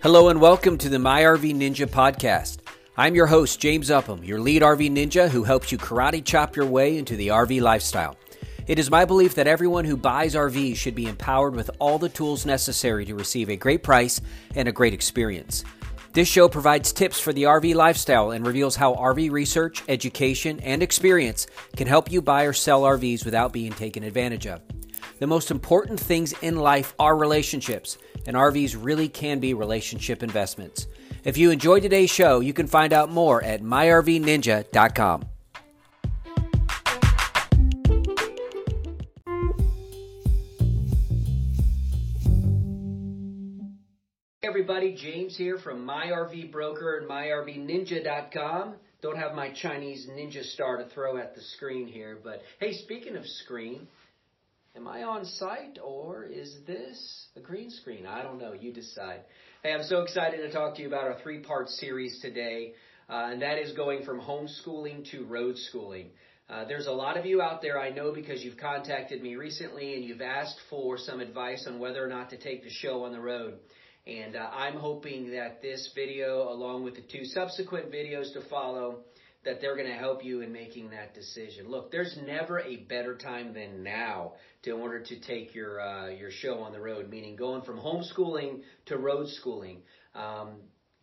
Hello and welcome to the My RV Ninja podcast. I'm your host, James Upham, your lead RV ninja who helps you karate chop your way into the RV lifestyle. It is my belief that everyone who buys RVs should be empowered with all the tools necessary to receive a great price and a great experience. This show provides tips for the RV lifestyle and reveals how RV research, education, and experience can help you buy or sell RVs without being taken advantage of. The most important things in life are relationships, and RVs really can be relationship investments. If you enjoyed today's show, you can find out more at myrvninja.com. everybody, James here from MyRV Broker and MyRVNinja.com. Don't have my Chinese ninja star to throw at the screen here, but hey, speaking of screen, am I on site or is this a green screen? I don't know. You decide. Hey, I'm so excited to talk to you about our three part series today, uh, and that is going from homeschooling to road schooling. Uh, there's a lot of you out there I know because you've contacted me recently and you've asked for some advice on whether or not to take the show on the road. And uh, I'm hoping that this video, along with the two subsequent videos to follow, that they're going to help you in making that decision. Look, there's never a better time than now to, in order to take your uh, your show on the road. Meaning going from homeschooling to road schooling. Um,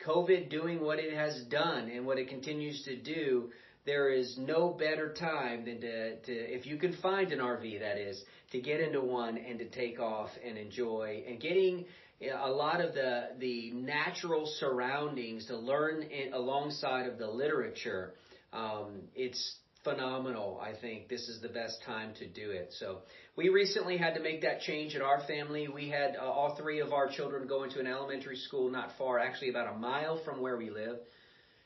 COVID doing what it has done and what it continues to do. There is no better time than to, to, if you can find an RV, that is, to get into one and to take off and enjoy and getting a lot of the the natural surroundings to learn in, alongside of the literature. Um, it's phenomenal. I think this is the best time to do it. So we recently had to make that change in our family. We had uh, all three of our children go into an elementary school not far, actually about a mile from where we live.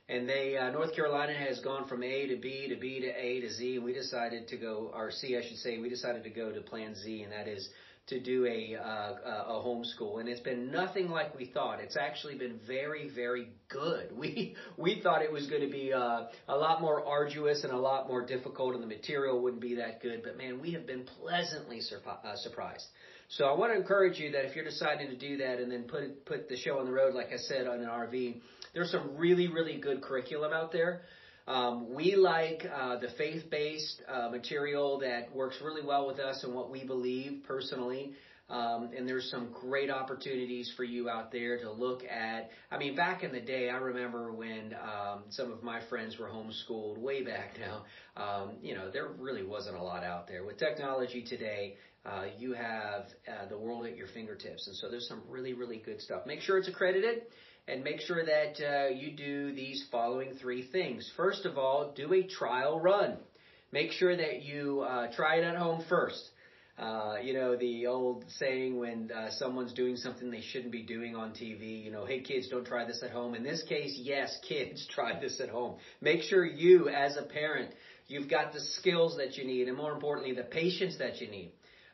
And they, uh, North Carolina has gone from A to B to B to A to Z. And we decided to go, or C, I should say, we decided to go to Plan Z, and that is to do a, uh, a homeschool, and it's been nothing like we thought. It's actually been very, very good. We we thought it was going to be uh, a lot more arduous and a lot more difficult, and the material wouldn't be that good. But man, we have been pleasantly uh, surprised. So I want to encourage you that if you're deciding to do that and then put put the show on the road, like I said, on an RV, there's some really, really good curriculum out there. Um, we like uh, the faith-based uh, material that works really well with us and what we believe personally. Um, and there's some great opportunities for you out there to look at. I mean, back in the day, I remember when um, some of my friends were homeschooled way back now. Um, you know, there really wasn't a lot out there. With technology today, uh, you have uh, the world at your fingertips, and so there's some really, really good stuff. Make sure it's accredited and make sure that uh, you do these following three things. First of all, do a trial run. Make sure that you uh, try it at home first. Uh, you know, the old saying when uh, someone's doing something they shouldn't be doing on TV, you know, hey kids, don't try this at home. In this case, yes, kids, try this at home. Make sure you, as a parent, you've got the skills that you need, and more importantly, the patience that you need.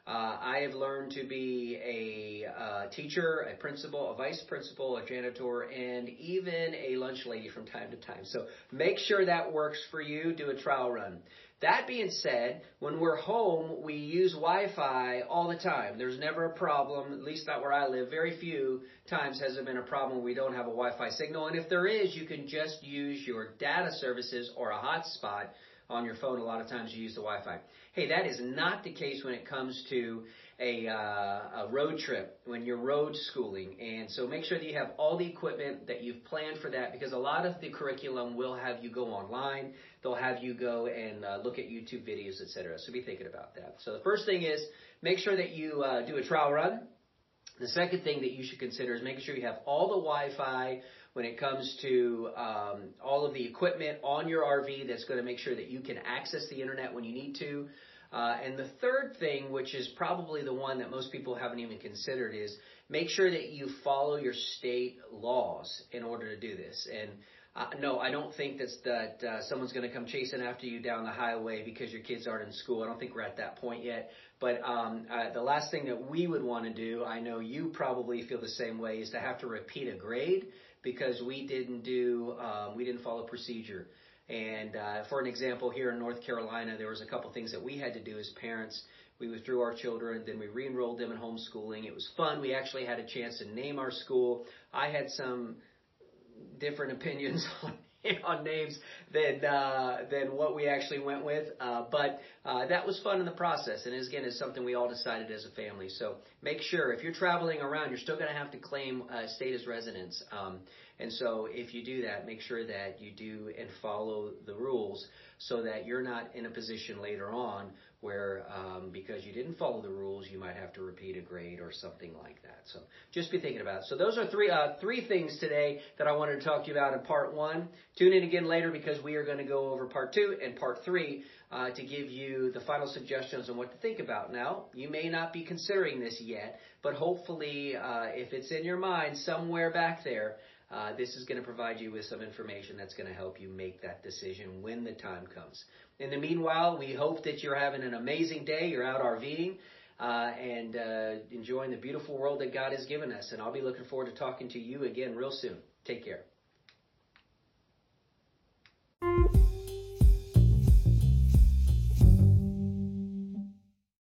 Uh, I have learned to be a uh, teacher, a principal, a vice principal, a janitor, and even a lunch lady from time to time. So make sure that works for you. Do a trial run. That being said, when we're home, we use Wi-Fi all the time. There's never a problem, at least not where I live. Very few times has there been a problem we don't have a Wi-Fi signal. And if there is, you can just use your data services or a hotspot on your phone. A lot of times you use the Wi-Fi. Hey, that is not the case when it comes to a, uh, a road trip, when you're road schooling. And so make sure that you have all the equipment that you've planned for that because a lot of the curriculum will have you go online. They'll have you go and uh, look at YouTube videos, etc. So be thinking about that. So the first thing is make sure that you uh, do a trial run. The second thing that you should consider is making sure you have all the Wi-Fi when it comes to um, all of the equipment on your RV that's going to make sure that you can access the internet when you need to. Uh, and the third thing, which is probably the one that most people haven't even considered, is make sure that you follow your state laws in order to do this. And uh, no, I don't think that's, that uh, someone's going to come chasing after you down the highway because your kids aren't in school. I don't think we're at that point yet. But um, uh, the last thing that we would want to do, I know you probably feel the same way, is to have to repeat a grade because we didn't do um, we didn't follow procedure. And uh, for an example, here in North Carolina, there was a couple things that we had to do as parents. we withdrew our children, then we re-enrolled them in homeschooling. It was fun. We actually had a chance to name our school. I had some different opinions on on names than uh, than what we actually went with. Uh, but uh, that was fun in the process, and again, is something we all decided as a family. So make sure if you're traveling around, you're still going to have to claim uh, state as residence. Um, and so if you do that, make sure that you do and follow the rules so that you're not in a position later on where um, because you didn't follow the rules, you might have to repeat a grade or something like that. So just be thinking about it. So those are three uh, three things today that I wanted to talk to you about in part one. Tune in again later because we are going to go over part two and part three uh, to give you the final suggestions on what to think about. Now, you may not be considering this yet, but hopefully, uh, if it's in your mind somewhere back there, uh, this is going to provide you with some information that's going to help you make that decision when the time comes. In the meanwhile, we hope that you're having an amazing day. You're out RVing uh, and uh, enjoying the beautiful world that God has given us. And I'll be looking forward to talking to you again real soon. Take care.